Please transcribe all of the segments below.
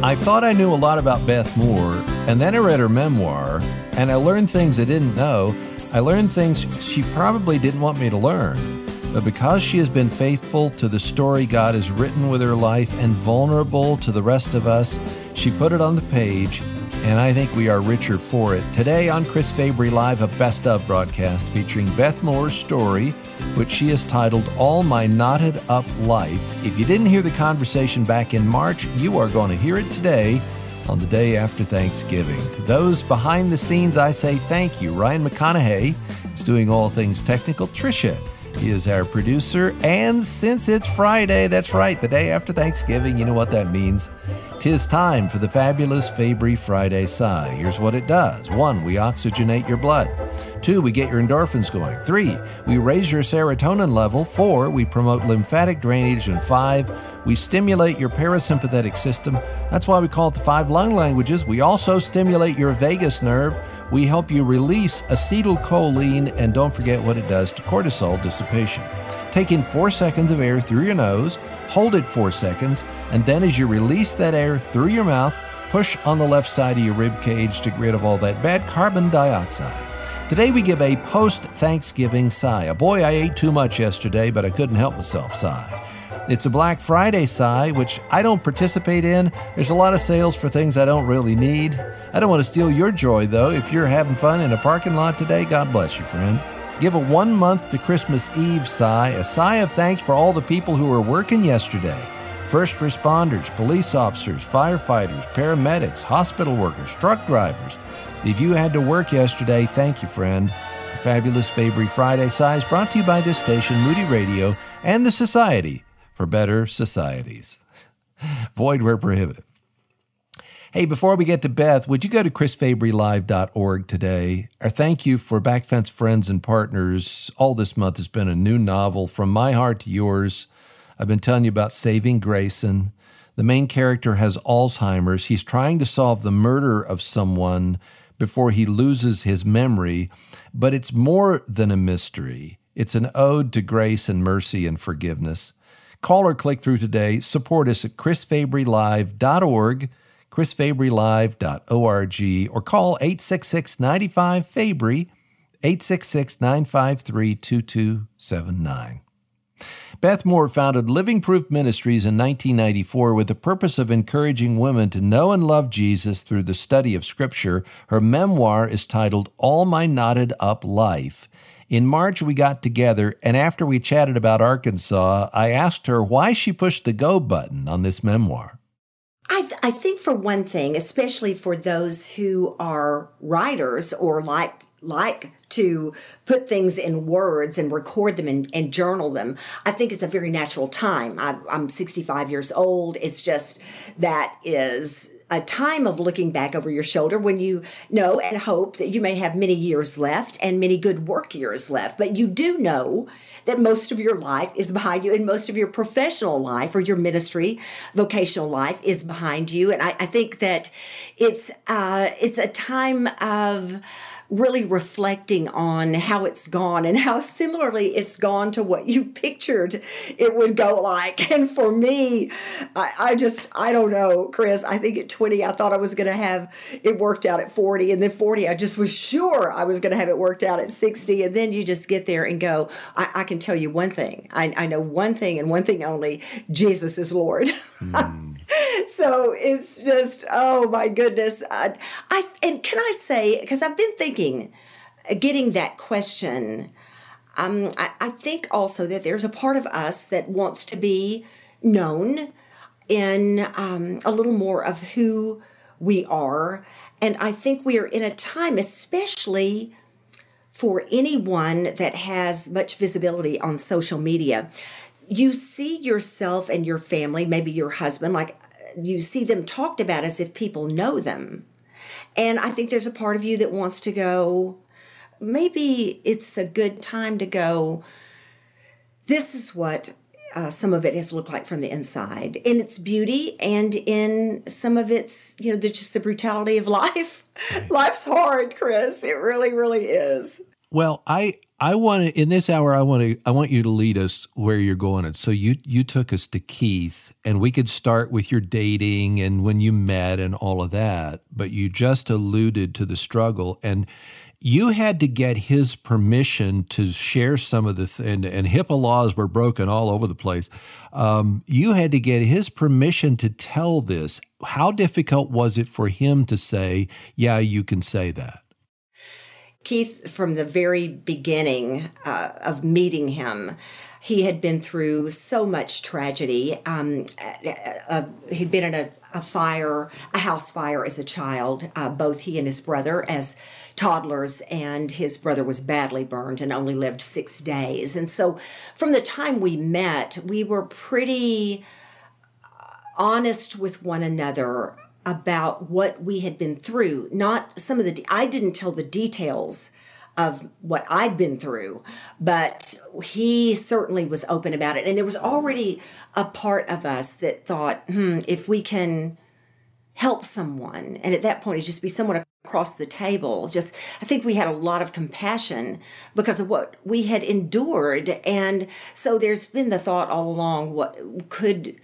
I thought I knew a lot about Beth Moore, and then I read her memoir, and I learned things I didn't know. I learned things she probably didn't want me to learn. But because she has been faithful to the story God has written with her life and vulnerable to the rest of us, she put it on the page, and I think we are richer for it. Today on Chris Fabry Live, a best of broadcast featuring Beth Moore's story, which she has titled All My Knotted Up Life. If you didn't hear the conversation back in March, you are going to hear it today on the day after Thanksgiving. To those behind the scenes, I say thank you. Ryan McConaughey is doing all things technical. Tricia is our producer. And since it's Friday, that's right, the day after Thanksgiving, you know what that means. Tis time for the fabulous Fabry Friday Sigh. Here's what it does. One, we oxygenate your blood. Two, we get your endorphins going. Three, we raise your serotonin level. Four, we promote lymphatic drainage. And five, we stimulate your parasympathetic system. That's why we call it the five lung languages. We also stimulate your vagus nerve. We help you release acetylcholine, and don't forget what it does to cortisol dissipation. Take in four seconds of air through your nose, hold it four seconds, and then as you release that air through your mouth, push on the left side of your rib cage to get rid of all that bad carbon dioxide. Today we give a post Thanksgiving sigh. A boy, I ate too much yesterday, but I couldn't help myself sigh. It's a Black Friday sigh, which I don't participate in. There's a lot of sales for things I don't really need. I don't want to steal your joy, though. If you're having fun in a parking lot today, God bless you, friend. Give a one month to Christmas Eve sigh, a sigh of thanks for all the people who were working yesterday first responders, police officers, firefighters, paramedics, hospital workers, truck drivers. If you had to work yesterday, thank you, friend. The fabulous Fabry Friday sighs brought to you by this station, Moody Radio, and the Society for better societies. Void where prohibited. Hey, before we get to Beth, would you go to chrisfabrylive.org today? Our thank you for Backfence friends and partners. All this month has been a new novel, From My Heart to Yours. I've been telling you about Saving Grayson. The main character has Alzheimer's. He's trying to solve the murder of someone before he loses his memory, but it's more than a mystery. It's an ode to grace and mercy and forgiveness. Call or click through today. Support us at chrisfabrylive.org, chrisfabrylive.org, or call 866 95 Fabry, 866 953 2279. Beth Moore founded Living Proof Ministries in 1994 with the purpose of encouraging women to know and love Jesus through the study of Scripture. Her memoir is titled All My Knotted Up Life. In March, we got together, and after we chatted about Arkansas, I asked her why she pushed the go button on this memoir. I, th- I think, for one thing, especially for those who are writers or like like to put things in words and record them and, and journal them. I think it's a very natural time. I, I'm 65 years old. It's just that is a time of looking back over your shoulder when you know and hope that you may have many years left and many good work years left. But you do know that most of your life is behind you and most of your professional life or your ministry, vocational life is behind you. And I, I think that it's uh, it's a time of really reflecting on how it's gone and how similarly it's gone to what you pictured it would go like. And for me, I, I just, I don't know, Chris. I think at 20, I thought I was going to have it worked out at 40. And then 40, I just was sure I was going to have it worked out at 60. And then you just get there and go, I, I can tell you one thing. I, I, know one thing and one thing only Jesus is Lord. Mm. so it's just, oh my goodness. I, I and can I say, because I've been thinking, uh, getting that question, um, I, I think also that there's a part of us that wants to be known in um, a little more of who we are. And I think we are in a time, especially for anyone that has much visibility on social media, you see yourself and your family, maybe your husband, like you see them talked about as if people know them. And I think there's a part of you that wants to go, maybe it's a good time to go, this is what uh, some of it has looked like from the inside in its beauty and in some of its, you know, the, just the brutality of life. Life's hard, Chris. It really, really is. Well, I I want to in this hour. I want to. I want you to lead us where you're going. And so you you took us to Keith, and we could start with your dating and when you met and all of that. But you just alluded to the struggle, and you had to get his permission to share some of the th- and, and HIPAA laws were broken all over the place. Um, you had to get his permission to tell this. How difficult was it for him to say, "Yeah, you can say that"? Keith, from the very beginning uh, of meeting him, he had been through so much tragedy. Um, uh, he'd been in a, a, fire, a house fire as a child, uh, both he and his brother as toddlers, and his brother was badly burned and only lived six days. And so from the time we met, we were pretty uh, honest with one another about what we had been through. Not some of the, de- I didn't tell the details of what I'd been through, but he certainly was open about it. And there was already a part of us that thought, hmm, if we can help someone, and at that point, it'd just be someone across the table. Just, I think we had a lot of compassion because of what we had endured. And so there's been the thought all along what could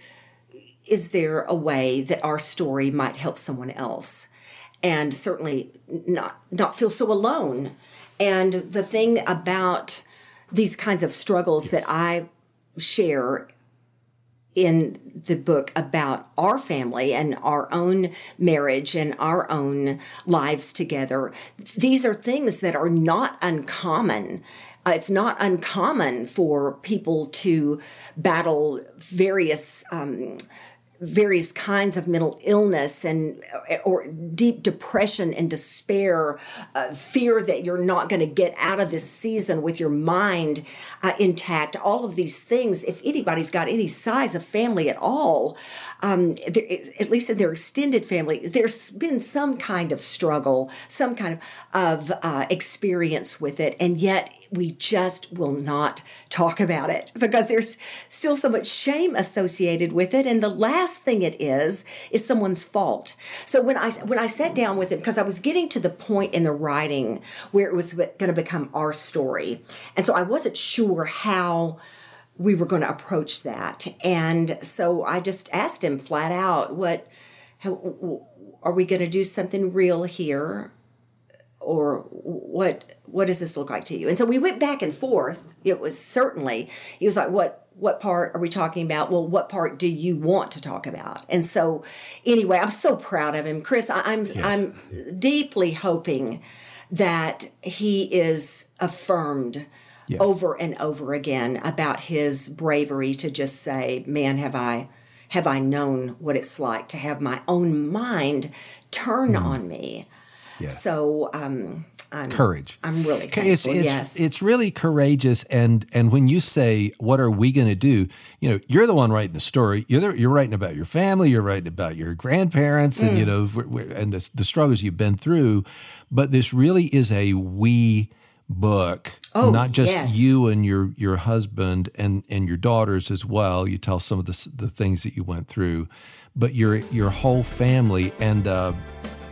is there a way that our story might help someone else? And certainly not not feel so alone. And the thing about these kinds of struggles yes. that i share in the book about our family and our own marriage and our own lives together these are things that are not uncommon. Uh, it's not uncommon for people to battle various um, various kinds of mental illness and or deep depression and despair uh, fear that you're not going to get out of this season with your mind uh, intact. All of these things if anybody's got any size of family at all um, at least in their extended family there's been some kind of struggle some kind of, of uh, experience with it and yet we just will not talk about it because there's still so much shame associated with it. And the last thing it is is someone's fault. So when i when i sat down with him because i was getting to the point in the writing where it was going to become our story. And so i wasn't sure how we were going to approach that. And so i just asked him flat out what how, are we going to do something real here? Or what what does this look like to you? And so we went back and forth. It was certainly he was like what what part are we talking about well what part do you want to talk about and so anyway i'm so proud of him chris I, am yes. i'm deeply hoping that he is affirmed yes. over and over again about his bravery to just say man have i have i known what it's like to have my own mind turn mm. on me Yes. So um, I'm, courage. I'm really thankful. It's, it's, yes. it's really courageous. And and when you say, "What are we going to do?" You know, you're the one writing the story. You're the, you're writing about your family. You're writing about your grandparents, mm. and you mm. know, and the, the struggles you've been through. But this really is a we book oh, not just yes. you and your your husband and and your daughters as well you tell some of the the things that you went through but your your whole family and uh,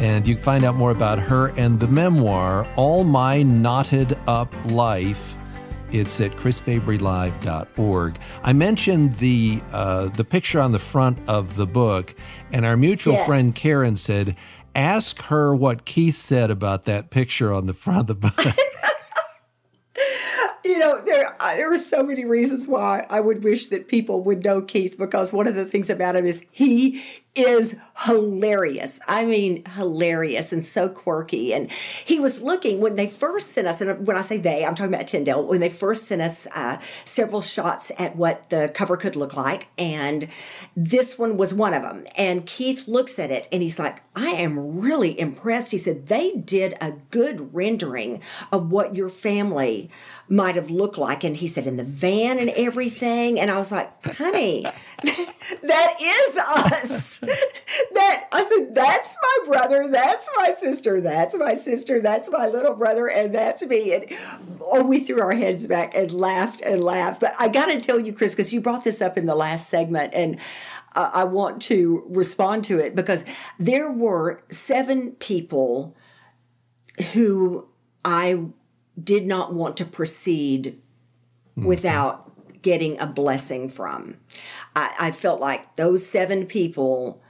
And you can find out more about her and the memoir, All My Knotted Up Life. It's at chrisfabrylive.org. I mentioned the uh, the picture on the front of the book, and our mutual yes. friend Karen said, "Ask her what Keith said about that picture on the front of the book." know, there there are so many reasons why I would wish that people would know Keith because one of the things about him is he is hilarious. I mean, hilarious and so quirky. And he was looking when they first sent us, and when I say they, I'm talking about Tyndale, when they first sent us uh, several shots at what the cover could look like. And this one was one of them. And Keith looks at it and he's like, I am really impressed. He said, they did a good rendering of what your family might have looked like. And he said, in the van and everything. And I was like, honey, that is us. that I said, that's my brother, that's my sister, that's my sister, that's my little brother, and that's me. And oh, we threw our heads back and laughed and laughed. But I got to tell you, Chris, because you brought this up in the last segment, and I want to respond to it because there were seven people who I did not want to proceed mm-hmm. without getting a blessing from. I, I, felt like those seven people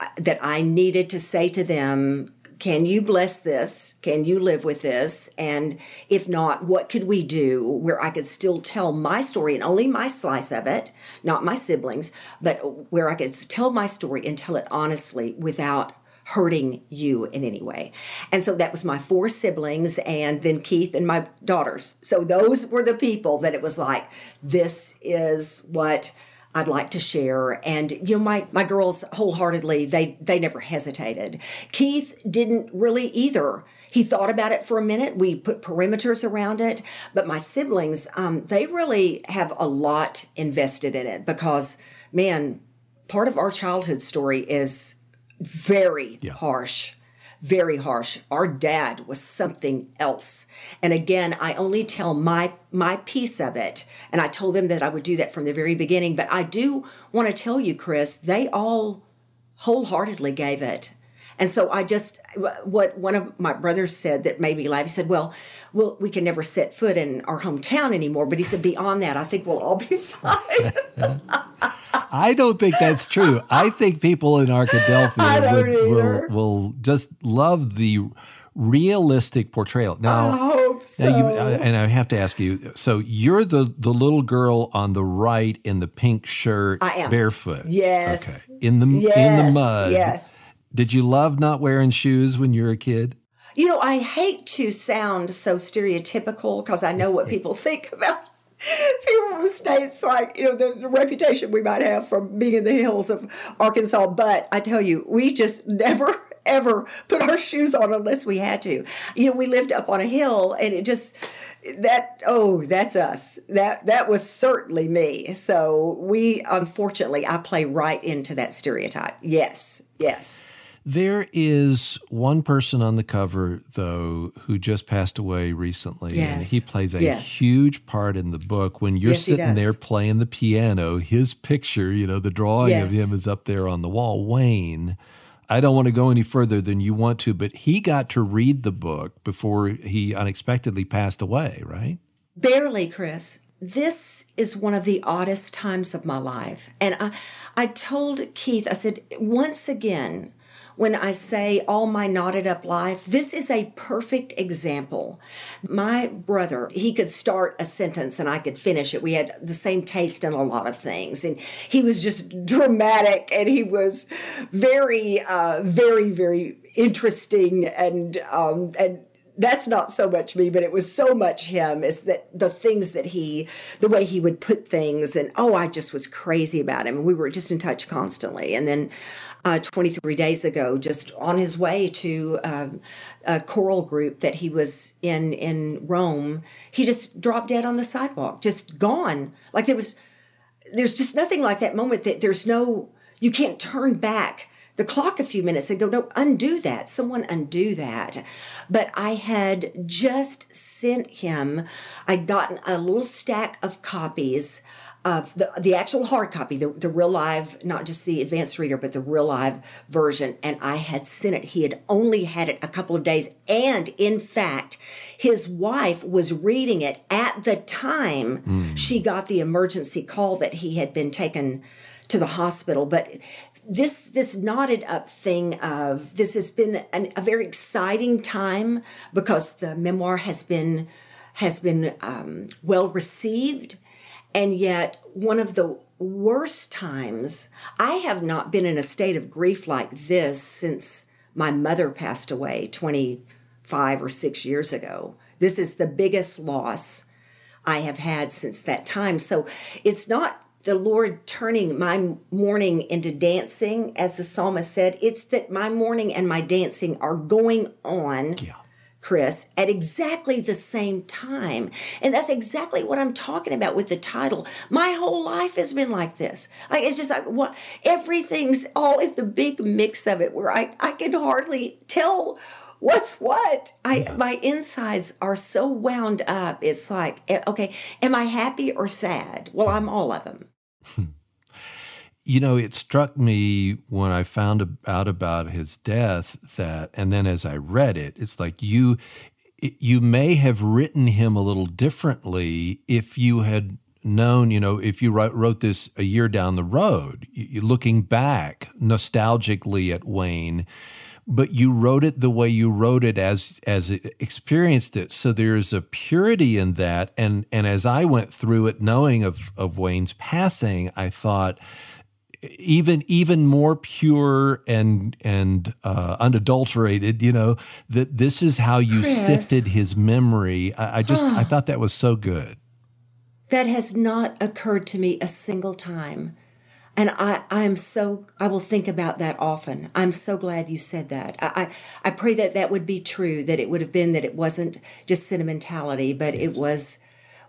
uh, that I needed to say to them, can you bless this? Can you live with this? And if not, what could we do where I could still tell my story and only my slice of it, not my siblings, but where I could tell my story and tell it honestly without hurting you in any way. And so that was my four siblings and then Keith and my daughters. So those were the people that it was like, this is what I'd like to share. And you know, my my girls wholeheartedly, they they never hesitated. Keith didn't really either. He thought about it for a minute. We put perimeters around it, but my siblings, um, they really have a lot invested in it because, man, part of our childhood story is very yeah. harsh very harsh our dad was something else and again i only tell my my piece of it and i told them that i would do that from the very beginning but i do want to tell you chris they all wholeheartedly gave it and so I just, what one of my brothers said that made me laugh, he said, well, well, we can never set foot in our hometown anymore. But he said, beyond that, I think we'll all be fine. I don't think that's true. I think people in Arkadelphia would, will, will just love the realistic portrayal. Now, I hope so. You, uh, and I have to ask you. So you're the the little girl on the right in the pink shirt, I am. barefoot. Yes. Okay. In the yes. in the mud. Yes. Did you love not wearing shoes when you were a kid? You know, I hate to sound so stereotypical because I know what people think about people from states like you know the, the, reputation we might have from being in the hills of arkansas but i tell you we just never ever put our shoes on unless we had to. You know we lived up on a hill and it just that oh that's us. That that was certainly me. So we unfortunately i play right into that stereotype. Yes yes there is one person on the cover, though, who just passed away recently, yes. and he plays a yes. huge part in the book. When you're yes, sitting there playing the piano, his picture, you know, the drawing of him is up there on the wall. Wayne, I don't want to go any further than you want to, but he got to read the book before he unexpectedly passed away, right? Barely, Chris this is one of the oddest times of my life. And I, I told Keith, I said, once again, when I say all my knotted up life, this is a perfect example. My brother, he could start a sentence and I could finish it. We had the same taste in a lot of things. And he was just dramatic and he was very, uh, very, very interesting and, um, and, that's not so much me, but it was so much him. Is that the things that he, the way he would put things, and oh, I just was crazy about him. And we were just in touch constantly. And then uh, 23 days ago, just on his way to um, a choral group that he was in in Rome. He just dropped dead on the sidewalk, just gone. Like there was, there's just nothing like that moment that there's no, you can't turn back the clock a few minutes and go, no, undo that. Someone undo that. But I had just sent him, I'd gotten a little stack of copies of the, the actual hard copy, the, the real live, not just the advanced reader, but the real live version. And I had sent it. He had only had it a couple of days. And in fact, his wife was reading it at the time mm. she got the emergency call that he had been taken to the hospital. But this this knotted up thing of this has been an, a very exciting time because the memoir has been has been um, well received and yet, one of the worst times, I have not been in a state of grief like this since my mother passed away 25 or 6 years ago. This is the biggest loss I have had since that time. So it's not the Lord turning my mourning into dancing, as the psalmist said. It's that my mourning and my dancing are going on. Yeah. Chris, at exactly the same time. And that's exactly what I'm talking about with the title. My whole life has been like this. Like it's just like what everything's all in the big mix of it where I, I can hardly tell what's what i my insides are so wound up it's like eh, okay am i happy or sad well i'm all of them you know, it struck me when I found out about his death that, and then as I read it, it's like you, you may have written him a little differently if you had known, you know, if you wrote this a year down the road, looking back nostalgically at Wayne, but you wrote it the way you wrote it as as it experienced it. So there's a purity in that. And and as I went through it, knowing of of Wayne's passing, I thought even even more pure and and uh, unadulterated. You know that this is how you Chris. sifted his memory. I, I just I thought that was so good. That has not occurred to me a single time. And I, I am so, I will think about that often. I'm so glad you said that. I, I, I pray that that would be true, that it would have been that it wasn't just sentimentality, but yes. it was,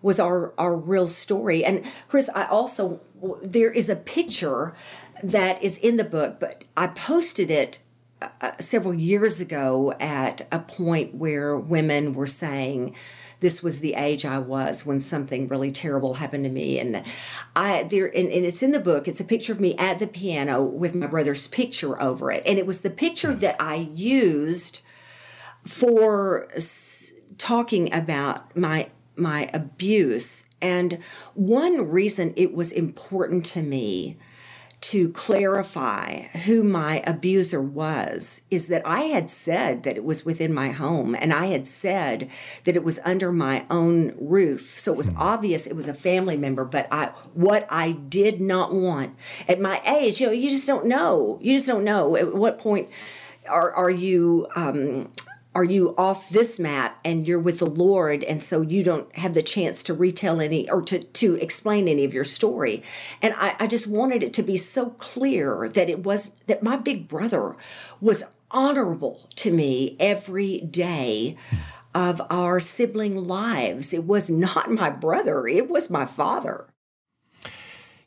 was our, our real story. And Chris, I also, there is a picture that is in the book, but I posted it uh, several years ago at a point where women were saying, this was the age I was when something really terrible happened to me. And I there and, and, it's in the book. It's a picture of me at the piano with my brother's picture over it, and it was the picture that I used for s- talking about my my abuse. And one reason it was important to me to clarify who my abuser was is that I had said that it was within my home and I had said that it was under my own roof. So it was obvious it was a family member, but I what I did not want at my age, you know, you just don't know. You just don't know at what point are are you um, are you off this map and you're with the Lord, and so you don't have the chance to retell any or to, to explain any of your story. And I, I just wanted it to be so clear that it was that my big brother was honorable to me every day of our sibling lives. It was not my brother, it was my father.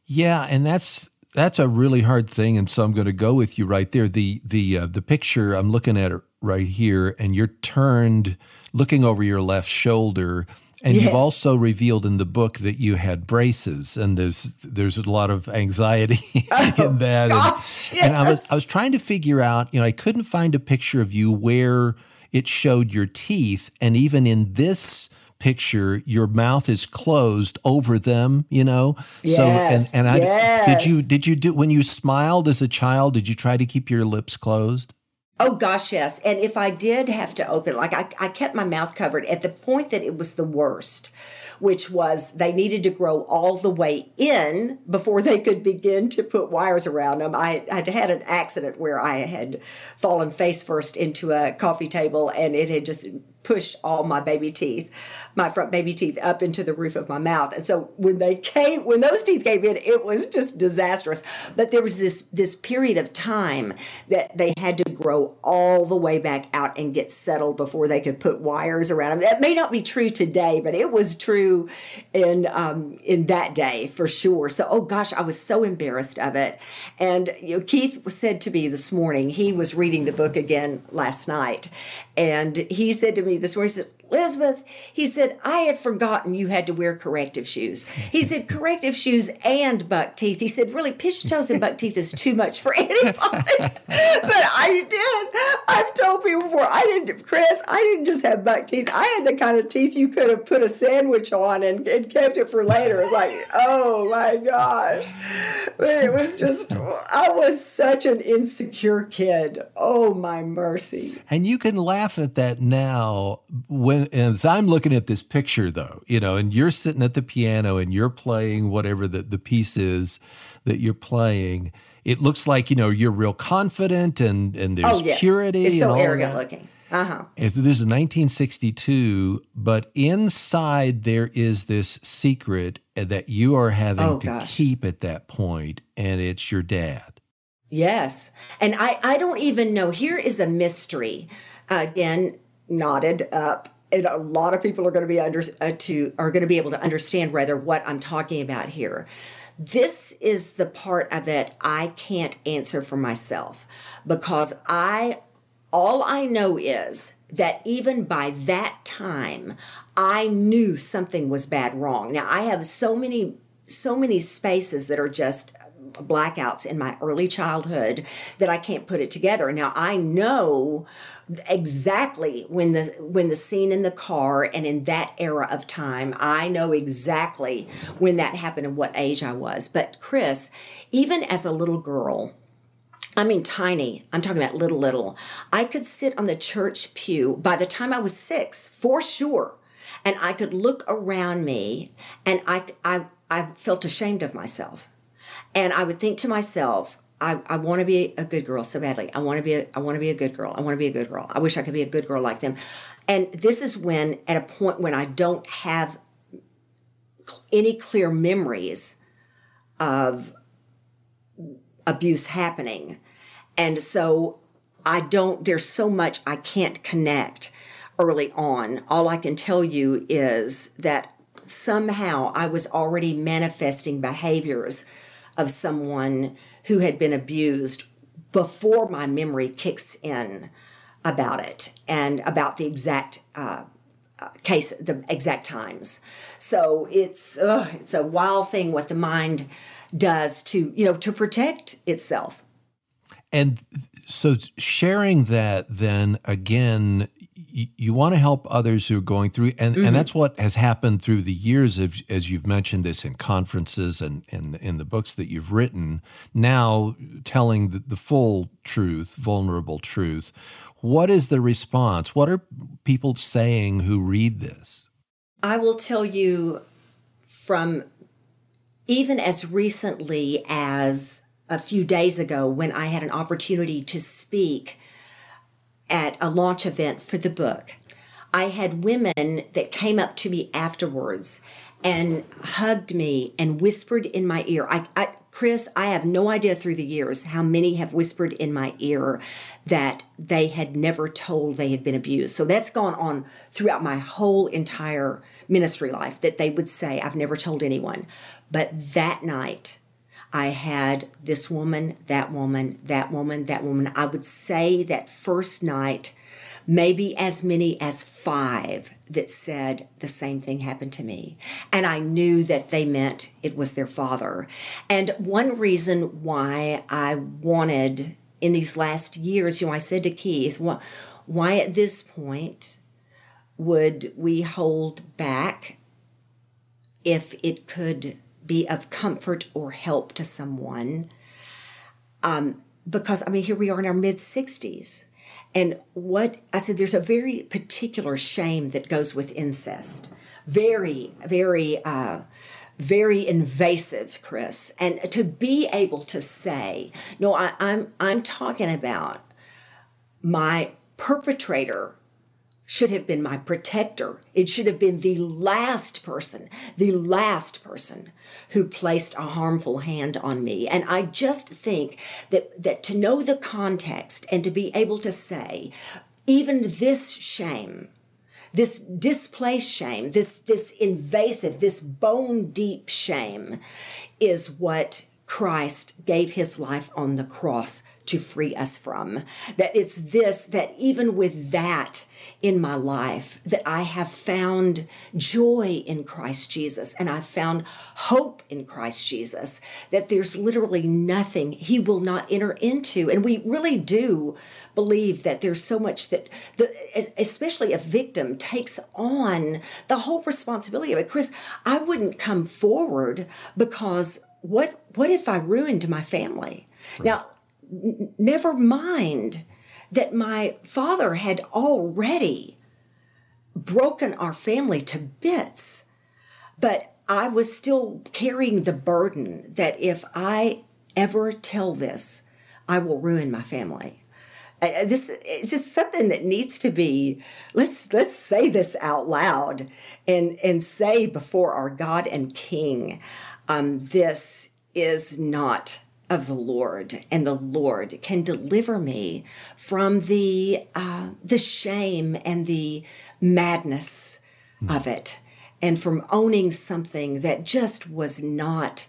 Yeah, and that's that's a really hard thing, and so I'm going to go with you right there. The the uh, the picture I'm looking at right here, and you're turned looking over your left shoulder. And yes. you've also revealed in the book that you had braces, and there's there's a lot of anxiety oh, in that. Gosh, and, yes. and I was I was trying to figure out, you know, I couldn't find a picture of you where it showed your teeth, and even in this picture, your mouth is closed over them, you know. Yes, so and and I yes. did you did you do when you smiled as a child, did you try to keep your lips closed? Oh gosh, yes. And if I did have to open, like I, I kept my mouth covered at the point that it was the worst, which was they needed to grow all the way in before they could begin to put wires around them. I had had an accident where I had fallen face first into a coffee table and it had just pushed all my baby teeth, my front baby teeth up into the roof of my mouth. And so when they came, when those teeth came in, it was just disastrous. But there was this this period of time that they had to grow all the way back out and get settled before they could put wires around them. That may not be true today, but it was true in um, in that day for sure. So oh gosh, I was so embarrassed of it. And you know, Keith said to me this morning, he was reading the book again last night, and he said to me, this morning. Elizabeth, he said, I had forgotten you had to wear corrective shoes. He said, corrective shoes and buck teeth. He said, really, pigeon toes and buck teeth is too much for anybody. but I did. I've told people before, I didn't, Chris, I didn't just have buck teeth. I had the kind of teeth you could have put a sandwich on and, and kept it for later. Like, oh my gosh. But it was just, I was such an insecure kid. Oh my mercy. And you can laugh at that now Now, when as I'm looking at this picture, though, you know, and you're sitting at the piano and you're playing whatever the, the piece is that you're playing, it looks like you know you're real confident and and there's oh, yes. purity. It's so arrogant looking. Uh huh. It's, This is 1962, but inside there is this secret that you are having oh, to gosh. keep at that point, and it's your dad. Yes. And I, I don't even know. Here is a mystery. again, knotted up. And a lot of people are going to be under uh, to are going to be able to understand rather what I'm talking about here. This is the part of it I can't answer for myself because I all I know is that even by that time I knew something was bad wrong. Now I have so many so many spaces that are just blackouts in my early childhood that I can't put it together. Now I know exactly when the when the scene in the car and in that era of time, I know exactly when that happened and what age I was. But Chris, even as a little girl, I mean, tiny. I'm talking about little, little. I could sit on the church pew by the time I was six, for sure. And I could look around me and I, I, I felt ashamed of myself. And I would think to myself, I, I want to be a good girl so badly. I want to be a, I want to be a good girl. I want to be a good girl. I wish I could be a good girl like them. And this is when at a point when I don't have any clear memories of abuse happening. And so I don't there's so much I can't connect early on. All I can tell you is that somehow I was already manifesting behaviors of someone who had been abused before my memory kicks in about it and about the exact uh, case, the exact times. So it's uh, it's a wild thing what the mind does to you know to protect itself. And so sharing that then again you, want to help others who are going through and, mm-hmm. and that's what has happened through the years of, as you've mentioned this in conferences and, and in the books that you've written. Now telling the, the full truth vulnerable truth what is the response? What are people saying who read this? I will tell you from even as recently as a few days ago when I had an opportunity to speak at a launch event for the book. I had women that came up to me afterwards and hugged me and whispered in my ear. I, I, Chris, I have no idea through the years how many have whispered in my ear that they had never told they had been abused. So that's gone on throughout my whole entire ministry life that they would say, I've never told anyone. But that night, I had this woman, that woman, that woman, that woman. I would say that first night, maybe as many as five that said the same thing happened to me. And I knew that they meant it was their father. And one reason why I wanted in these last years, you know, I said to Keith, why at this point would we hold back if it could be of comfort or help to someone. Um, because, I mean, here we are in our mid 60s. And what I said, there's a very particular shame that goes with incest. Very, very, uh, very invasive, Chris. And to be able to say, no, I, I'm I'm talking about my perpetrator should have been my protector. It should have been the last person, the last person who placed a harmful hand on me. And I just think that, that to know the context and to be able to say, even this shame, this displaced shame, this, this invasive, this bone deep shame is what Christ gave his life on the cross to free us from. That it's this, that even with that in my life, that I have found joy in Christ Jesus and I've found hope in Christ Jesus, that there's literally nothing he will not enter into. And we really do believe that there's so much that, the, especially a victim takes on the whole responsibility of it. Chris, I wouldn't come forward because what what if I ruined my family? Right. Now, never mind that my father had already broken our family to bits. But I was still carrying the burden that if I ever tell this, I will ruin my family. Uh, this it's just something that needs to be let's let's say this out loud and and say before our God and King, um, this is not of the Lord, and the Lord can deliver me from the uh, the shame and the madness mm. of it, and from owning something that just was not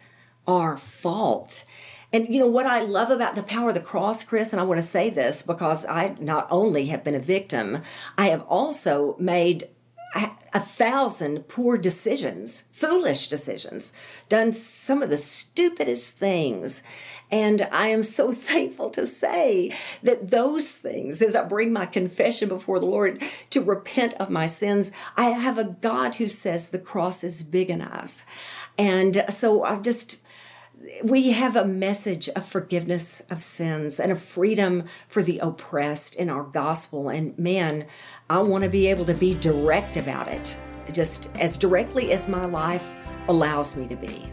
our fault. And you know what I love about the power of the cross, Chris, and I want to say this because I not only have been a victim, I have also made a thousand poor decisions, foolish decisions, done some of the stupidest things. And I am so thankful to say that those things, as I bring my confession before the Lord to repent of my sins, I have a God who says the cross is big enough. And so I've just we have a message of forgiveness of sins and a freedom for the oppressed in our gospel. And man, I want to be able to be direct about it, just as directly as my life allows me to be.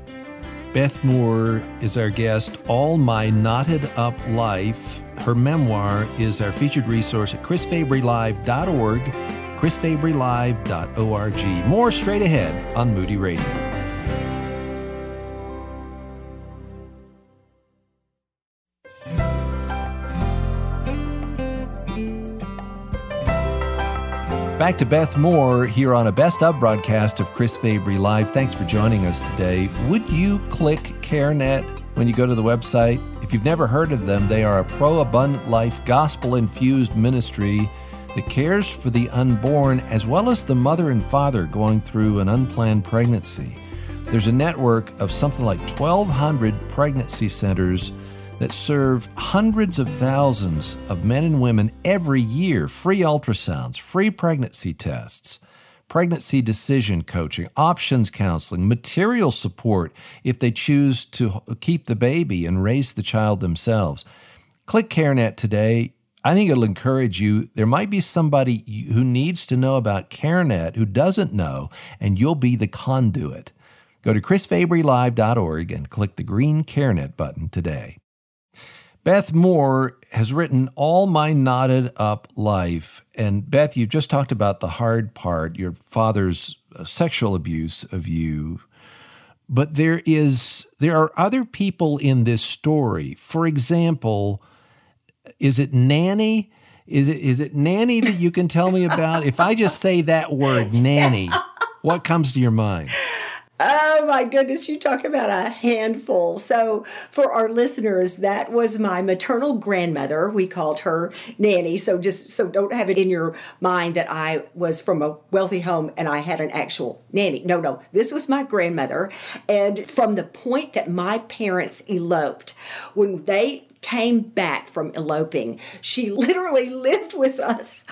Beth Moore is our guest. All My Knotted Up Life. Her memoir is our featured resource at chrisfabrylive.org, chrisfabrylive.org. More straight ahead on Moody Radio. Back to Beth Moore here on a best of broadcast of Chris Fabry Live. Thanks for joining us today. Would you click CareNet when you go to the website? If you've never heard of them, they are a pro abundant life, gospel infused ministry that cares for the unborn as well as the mother and father going through an unplanned pregnancy. There's a network of something like 1,200 pregnancy centers that serve hundreds of thousands of men and women every year free ultrasounds, free pregnancy tests, pregnancy decision coaching, options counseling, material support if they choose to keep the baby and raise the child themselves. Click CareNet today. I think it'll encourage you. There might be somebody who needs to know about CareNet who doesn't know, and you'll be the conduit. Go to chrisfabrylive.org and click the green CareNet button today. Beth Moore has written All My Knotted Up Life. And Beth, you just talked about the hard part, your father's uh, sexual abuse of you. But there is there are other people in this story. For example, is it nanny? Is it is it nanny that you can tell me about? if I just say that word nanny, what comes to your mind? Oh my goodness, you talk about a handful. So, for our listeners, that was my maternal grandmother. We called her Nanny. So, just so don't have it in your mind that I was from a wealthy home and I had an actual nanny. No, no, this was my grandmother. And from the point that my parents eloped, when they came back from eloping. She literally lived with us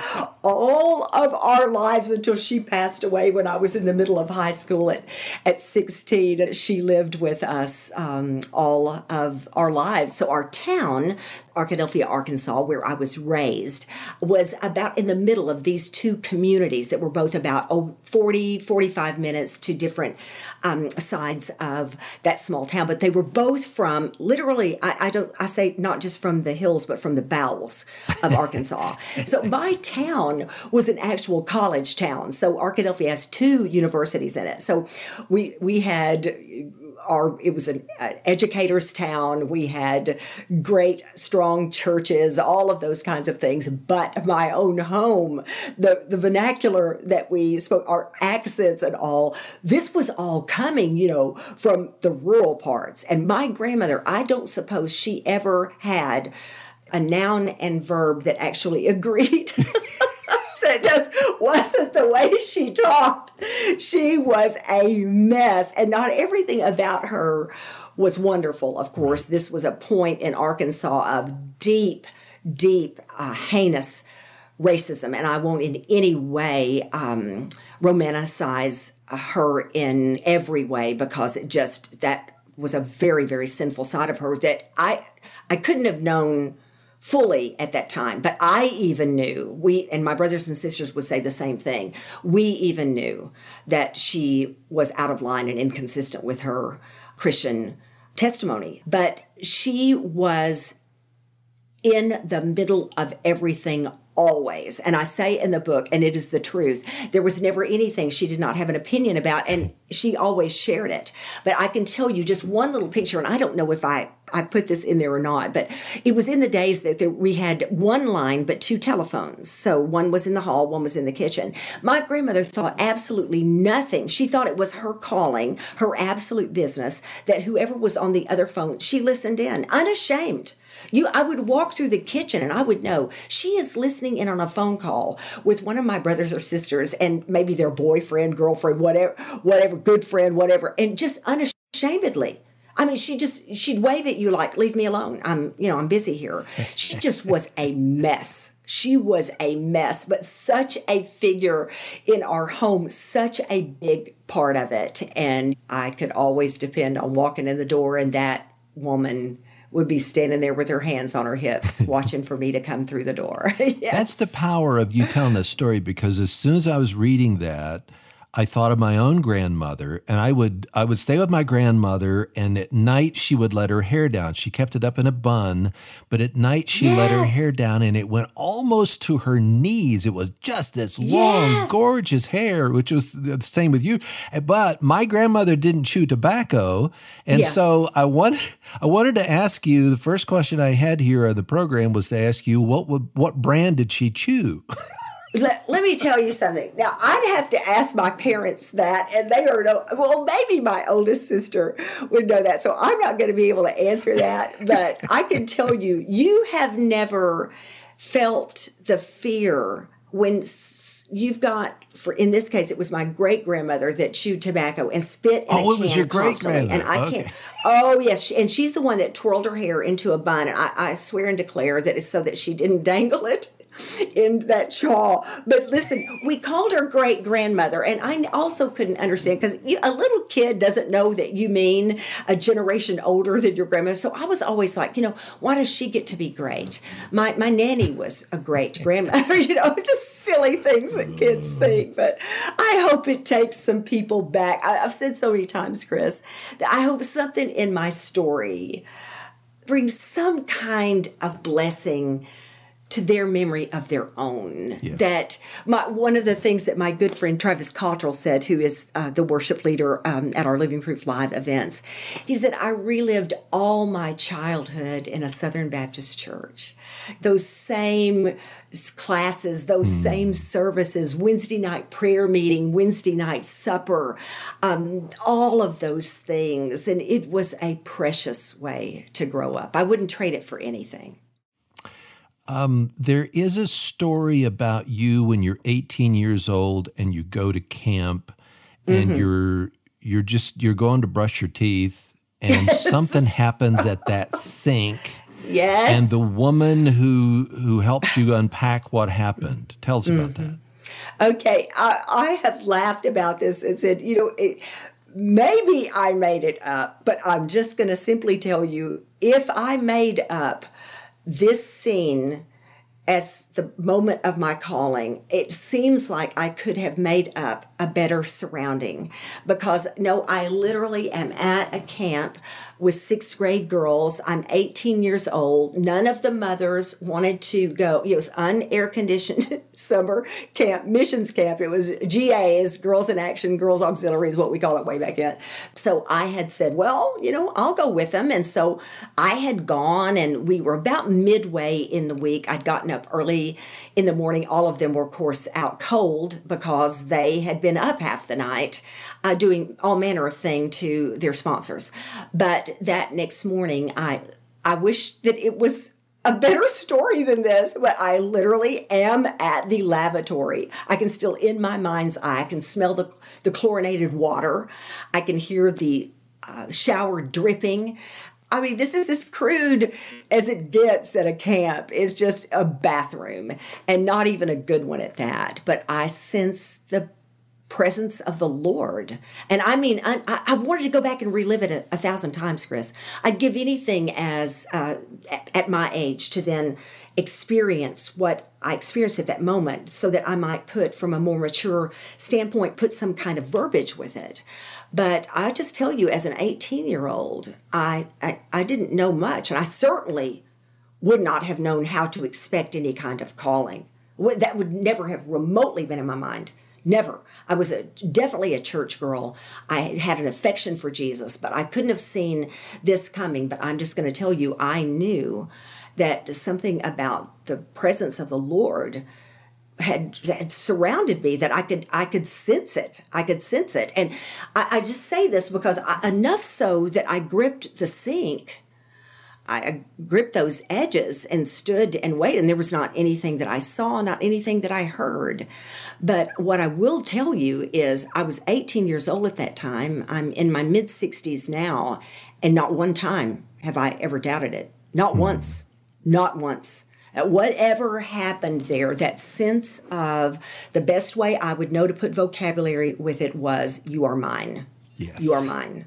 all of our lives until she passed away when I was in the middle of high school at, at 16. She lived with us um, all of our lives. So our town, Arkadelphia, Arkansas, where I was raised, was about in the middle of these two communities that were both about oh, 40, 45 minutes to different um, sides of that small town. But they were both from literally, I, I don't, I say not just from the hills, but from the bowels of Arkansas. so my town was an actual college town. So Arkadelphia has two universities in it. So we we had our it was an uh, educators town. We had great strong churches all of those kinds of things. But my own home the the vernacular that we spoke our accents and all this was all coming you know from the rural parts. And my grandmother i don't suppose she ever had a noun and verb that actually agreed it just wasn't the way she talked. She was a mess, and not everything about her was wonderful. Of course, this was a point in Arkansas of deep, deep, uh, heinous racism, and I won't in any way um, romanticize her in every way because it just that was a very, very sinful side of her that I I couldn't have known fully at that time. But I even knew, we, and my brothers and sisters would say the same thing. We even knew that she was out of line and inconsistent with her Christian testimony. But she was in the middle of everything always. And I say in the book, and it is the truth, there was never anything she did not have an opinion about, and she always shared it. But I can tell you just one little picture, and I don't know if I I put this in there or not, but it was in the days that there, we had one line but two telephones. So one was in the hall, one was in the kitchen. My grandmother thought absolutely nothing. She thought it was her calling, her absolute business, that whoever was on the other phone, she listened in, unashamed. You, I would walk through the kitchen and I would know she is listening in on a phone call with one of my brothers or sisters and maybe their boyfriend, girlfriend, whatever, whatever, good friend, whatever, and just unashamedly. I mean, she just she'd wave at you like, "Leave me alone. I'm, you know, I'm busy here." She just was a mess. She was a mess, but such a figure in our home, such a big part of it, and I could always depend on walking in the door and that woman would be standing there with her hands on her hips, watching for me to come through the door. yes. That's the power of you telling this story because as soon as I was reading that, I thought of my own grandmother, and I would I would stay with my grandmother, and at night she would let her hair down. She kept it up in a bun, but at night she yes. let her hair down, and it went almost to her knees. It was just this yes. long, gorgeous hair, which was the same with you. But my grandmother didn't chew tobacco, and yes. so I wanted I wanted to ask you. The first question I had here on the program was to ask you what would, what brand did she chew? let, let me tell you something. Now, I'd have to ask my parents that, and they are no, well, maybe my oldest sister would know that. So I'm not going to be able to answer that. But I can tell you, you have never felt the fear when you've got for in this case it was my great grandmother that chewed tobacco and spit in oh it was your great grandmother and i okay. can't oh yes and she's the one that twirled her hair into a bun and I, I swear and declare that it's so that she didn't dangle it in that chaw. But listen, we called her great grandmother, and I also couldn't understand because a little kid doesn't know that you mean a generation older than your grandmother. So I was always like, you know, why does she get to be great? My my nanny was a great grandmother. you know, just silly things that kids think. But I hope it takes some people back. I, I've said so many times, Chris, that I hope something in my story brings some kind of blessing to their memory of their own. Yes. That my, one of the things that my good friend Travis Cottrell said, who is uh, the worship leader um, at our Living Proof Live events, he said, I relived all my childhood in a Southern Baptist church. Those same classes, those mm. same services, Wednesday night prayer meeting, Wednesday night supper, um, all of those things. And it was a precious way to grow up. I wouldn't trade it for anything. Um, there is a story about you when you're 18 years old and you go to camp and mm-hmm. you're you're just you're going to brush your teeth and yes. something happens at that sink. Yes. And the woman who who helps you unpack what happened. Tell us about mm-hmm. that. Okay, I, I, have laughed about this and said, you know, it, maybe I made it up, but I'm just going to simply tell you if I made up this scene as the moment of my calling, it seems like I could have made up a better surrounding because no, I literally am at a camp with sixth grade girls. I'm 18 years old. None of the mothers wanted to go. It was unair conditioned summer camp, missions camp. It was GAs, Girls in Action, Girls Auxiliary is what we call it way back then. So I had said, well, you know, I'll go with them. And so I had gone and we were about midway in the week. I'd gotten up early in the morning. All of them were, of course, out cold because they had been up half the night uh, doing all manner of thing to their sponsors. But that next morning, I I wish that it was a better story than this, but I literally am at the lavatory. I can still, in my mind's eye, I can smell the, the chlorinated water. I can hear the uh, shower dripping. I mean, this is as crude as it gets at a camp. It's just a bathroom and not even a good one at that. But I sense the presence of the Lord. And I mean, I, I wanted to go back and relive it a, a thousand times, Chris. I'd give anything as uh, at, at my age to then experience what I experienced at that moment so that I might put, from a more mature standpoint, put some kind of verbiage with it. But I just tell you, as an 18 year old, I, I, I didn't know much, and I certainly would not have known how to expect any kind of calling. That would never have remotely been in my mind. Never. I was a, definitely a church girl. I had an affection for Jesus, but I couldn't have seen this coming. But I'm just going to tell you, I knew that something about the presence of the Lord had, had surrounded me that I could I could sense it. I could sense it, and I, I just say this because I, enough so that I gripped the sink I gripped those edges and stood and waited. And there was not anything that I saw, not anything that I heard. But what I will tell you is I was 18 years old at that time. I'm in my mid 60s now. And not one time have I ever doubted it. Not hmm. once. Not once. Uh, whatever happened there, that sense of the best way I would know to put vocabulary with it was, you are mine. Yes. You are mine.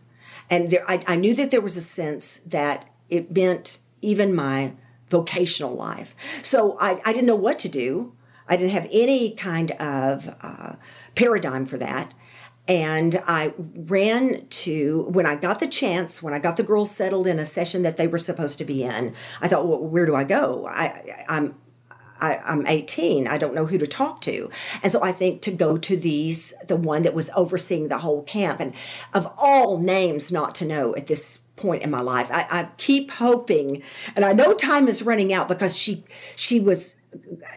And there, I, I knew that there was a sense that it meant even my vocational life. So I, I didn't know what to do. I didn't have any kind of uh, paradigm for that. And I ran to, when I got the chance, when I got the girls settled in a session that they were supposed to be in, I thought, well, where do I go? I, I'm, I, am 18. I don't know who to talk to. And so I think to go to these, the one that was overseeing the whole camp, and of all names not to know at this point in my life. I, I keep hoping, and I know time is running out because she she was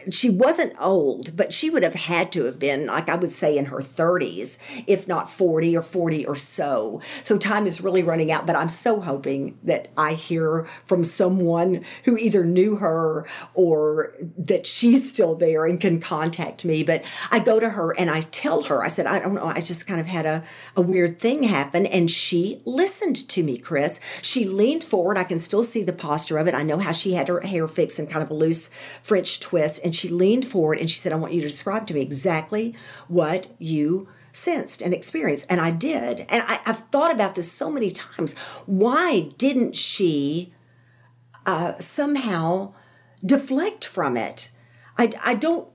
she wasn't old, but she would have had to have been, like I would say, in her 30s, if not 40 or 40 or so. So time is really running out, but I'm so hoping that I hear from someone who either knew her or that she's still there and can contact me. But I go to her and I tell her, I said, I don't know, I just kind of had a, a weird thing happen. And she listened to me, Chris. She leaned forward. I can still see the posture of it. I know how she had her hair fixed in kind of a loose French twist and she leaned forward and she said, I want you to describe to me exactly what you sensed and experienced. And I did. And I, have thought about this so many times. Why didn't she uh, somehow deflect from it? I, I don't,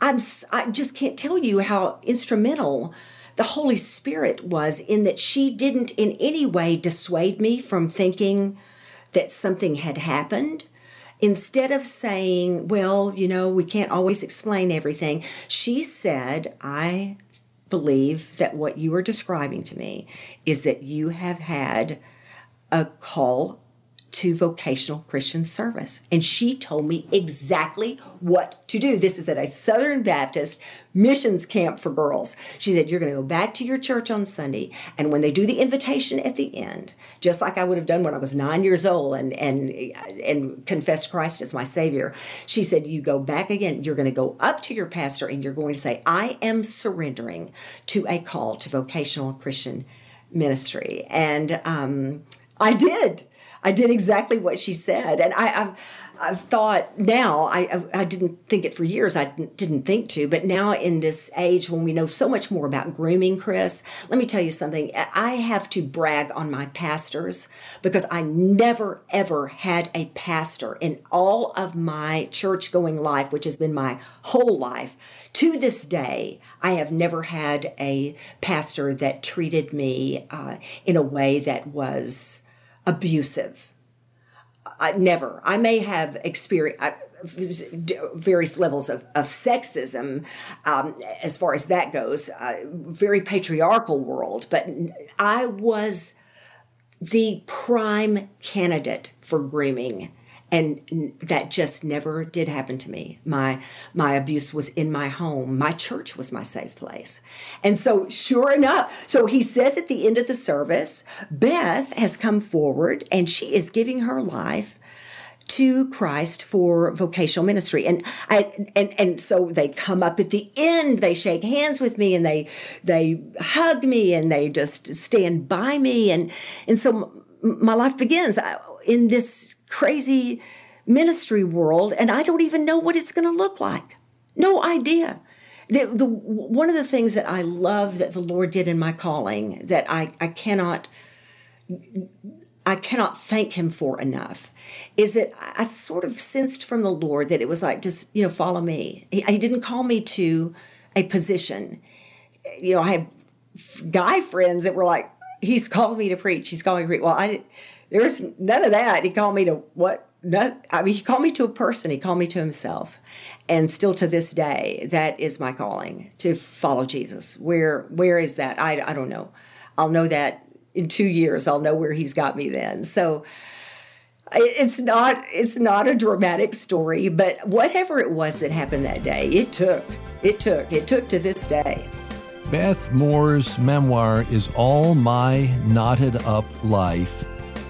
I'm, I just can't tell you how instrumental the Holy Spirit was in that she didn't in any way dissuade me from thinking that something had happened instead of saying, well, you know, we can't always explain everything, she said, I believe that what you are describing to me is that you have had a call to vocational Christian service. And she told me exactly what to do. This is at a Southern Baptist missions camp for girls. She said, You're going to go back to your church on Sunday, and when they do the invitation at the end, just like I would have done when I was nine years old and, and, and confessed Christ as my Savior, she said, You go back again. You're going to go up to your pastor and you're going to say, I am surrendering to a call to vocational Christian ministry. And um, I did. I did exactly what she said, and I, have I've thought now. I, I didn't think it for years. I didn't think to, but now in this age when we know so much more about grooming, Chris, let me tell you something. I have to brag on my pastors because I never ever had a pastor in all of my church going life, which has been my whole life. To this day, I have never had a pastor that treated me uh, in a way that was abusive. I, never. I may have experienced various levels of, of sexism um, as far as that goes, uh, very patriarchal world, but I was the prime candidate for grooming and that just never did happen to me. My my abuse was in my home. My church was my safe place. And so sure enough so he says at the end of the service beth has come forward and she is giving her life to Christ for vocational ministry. And I and and so they come up at the end, they shake hands with me and they they hug me and they just stand by me. And and so my life begins uh, in this crazy ministry world, and I don't even know what it's going to look like. No idea. the, the, one of the things that I love that the Lord did in my calling that I, I cannot I cannot thank him for enough is that I sort of sensed from the Lord that it was like just you know follow me. He, he didn't call me to a position. You know, I had guy friends that were like, he's called me to preach. He's called me to preach. Well, I didn't, there was none of that. He called me to what? Not, I mean, he called me to a person. He called me to himself, and still to this day, that is my calling to follow Jesus. Where where is that? I I don't know. I'll know that in two years. I'll know where he's got me then. So it's not it's not a dramatic story, but whatever it was that happened that day, it took. It took. It took to this day. Beth Moore's memoir is All My Knotted Up Life.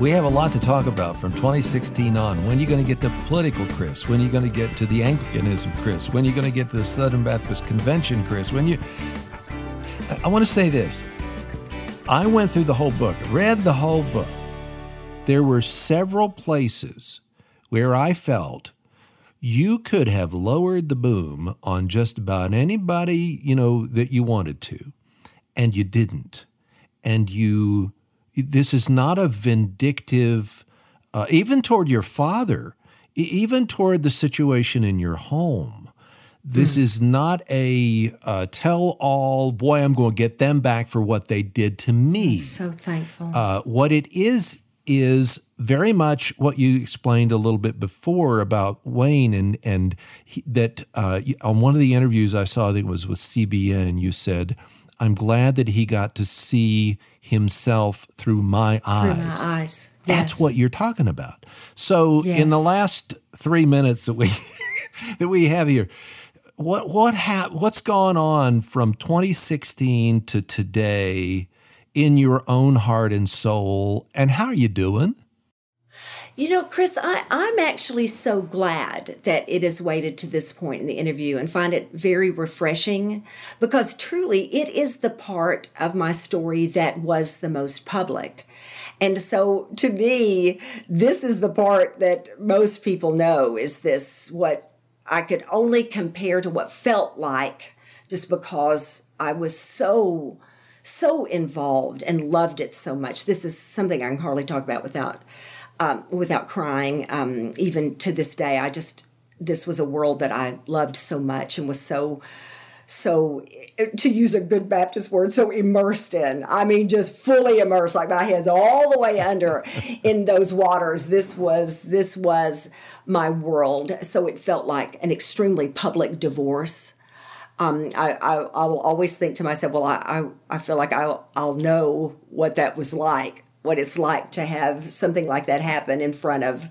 we have a lot to talk about from 2016 on. When are you going to get the political Chris? When are you going to get to the Anglicanism Chris? When are you going to get to the Southern Baptist Convention Chris? When you I want to say this. I went through the whole book, read the whole book. There were several places where I felt you could have lowered the boom on just about anybody, you know, that you wanted to, and you didn't. And you this is not a vindictive, uh, even toward your father, even toward the situation in your home. This mm. is not a uh, tell all, boy, I'm going to get them back for what they did to me. I'm so thankful. Uh, what it is, is very much what you explained a little bit before about Wayne, and, and he, that uh, on one of the interviews I saw, I think it was with CBN, you said, I'm glad that he got to see himself through my eyes. Through my eyes. That's yes. what you're talking about. So yes. in the last three minutes that we that we have here, what what ha- what's gone on from 2016 to today in your own heart and soul, and how are you doing? You know, Chris, I, I'm actually so glad that it has waited to this point in the interview and find it very refreshing because truly it is the part of my story that was the most public. And so to me, this is the part that most people know is this what I could only compare to what felt like just because I was so so involved and loved it so much. This is something I can hardly talk about without um, without crying. Um, even to this day, I just this was a world that I loved so much and was so so to use a good Baptist word, so immersed in. I mean, just fully immersed, like my head's all the way under in those waters. This was this was my world. So it felt like an extremely public divorce. Um, I, I, I will always think to myself, well, I, I, I feel like I'll, I'll know what that was like what it's like to have something like that happen in front of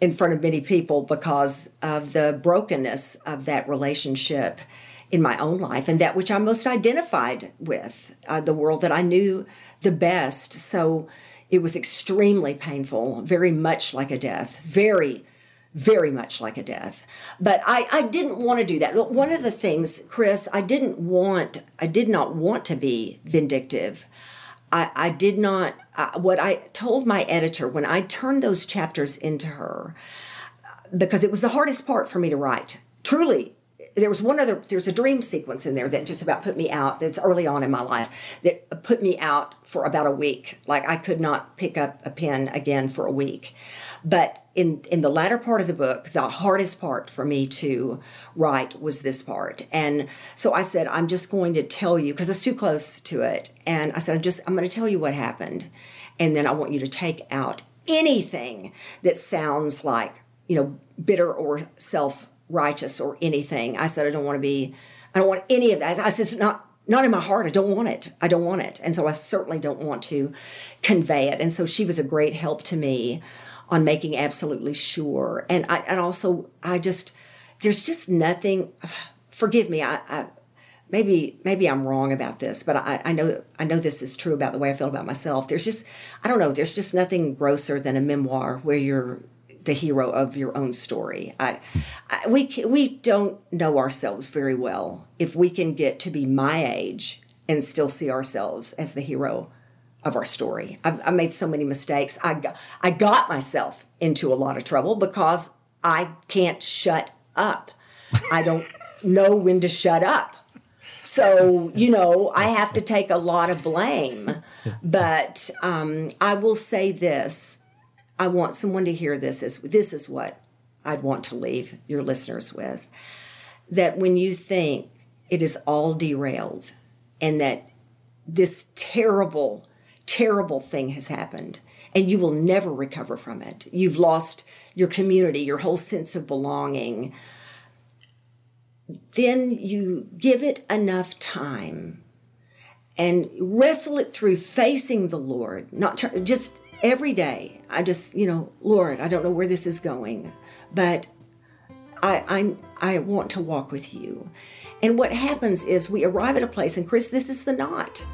in front of many people because of the brokenness of that relationship in my own life and that which I'm most identified with, uh, the world that I knew the best. So it was extremely painful, very much like a death, very, very much like a death. But I, I didn't want to do that. One of the things, Chris, I didn't want, I did not want to be vindictive. I, I did not, uh, what I told my editor when I turned those chapters into her, because it was the hardest part for me to write. Truly, there was one other, there's a dream sequence in there that just about put me out, that's early on in my life, that put me out for about a week. Like I could not pick up a pen again for a week. But in in the latter part of the book, the hardest part for me to write was this part. And so I said, I'm just going to tell you because it's too close to it. And I said, I'm just I'm going to tell you what happened, and then I want you to take out anything that sounds like you know bitter or self righteous or anything. I said, I don't want to be. I don't want any of that. I said, it's not not in my heart. I don't want it. I don't want it. And so I certainly don't want to convey it. And so she was a great help to me on making absolutely sure. And I and also I just there's just nothing. Forgive me. I, I maybe maybe I'm wrong about this, but I, I know I know this is true about the way I feel about myself. There's just I don't know. There's just nothing grosser than a memoir where you're the hero of your own story. I, I, we we don't know ourselves very well if we can get to be my age and still see ourselves as the hero of our story. I've, I made so many mistakes. I got, I got myself into a lot of trouble because I can't shut up. I don't know when to shut up. So, you know, I have to take a lot of blame. But um, I will say this I want someone to hear this. As, this is what I'd want to leave your listeners with that when you think it is all derailed and that this terrible, terrible thing has happened and you will never recover from it, you've lost your community, your whole sense of belonging then you give it enough time and wrestle it through facing the Lord, not try, just every day. I just, you know, Lord, I don't know where this is going, but I, I, I want to walk with you. And what happens is we arrive at a place, and Chris, this is the knot.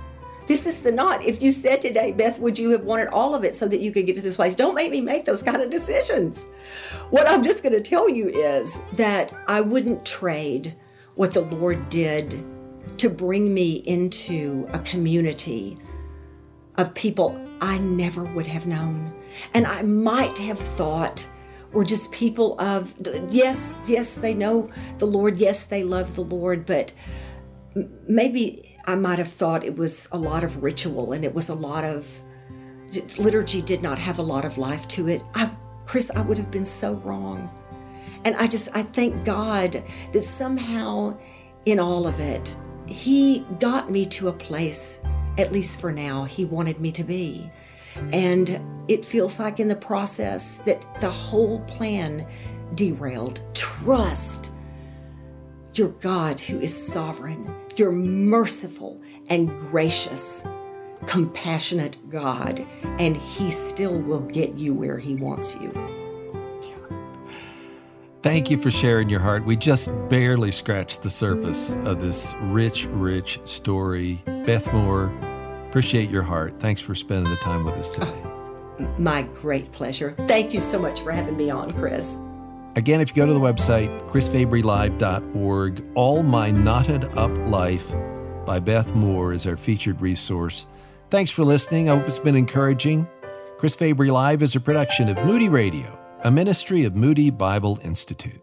This is the knot. If you said today, Beth, would you have wanted all of it so that you could get to this place? Don't make me make those kind of decisions. What I'm just going to tell you is that I wouldn't trade what the Lord did to bring me into a community of people I never would have known. And I might have thought were just people of, yes, yes, they know the Lord, yes, they love the Lord, but maybe I might have thought it was a lot of ritual and it was a lot of liturgy did not have a lot of life to it. I, Chris, I would have been so wrong. And I just, I thank God that somehow in all of it, He got me to a place, at least for now, He wanted me to be. And it feels like in the process that the whole plan derailed. Trust your God who is sovereign you're merciful and gracious, compassionate God, and He still will get you where He wants you. Thank you for sharing your heart. We just barely scratched the surface of this rich, rich story. Beth Moore, appreciate your heart. Thanks for spending the time with us today. Oh, my great pleasure. Thank you so much for having me on, Chris. Again, if you go to the website, chrisfabrylive.org, All My Knotted Up Life by Beth Moore is our featured resource. Thanks for listening. I hope it's been encouraging. Chris Fabry Live is a production of Moody Radio, a ministry of Moody Bible Institute.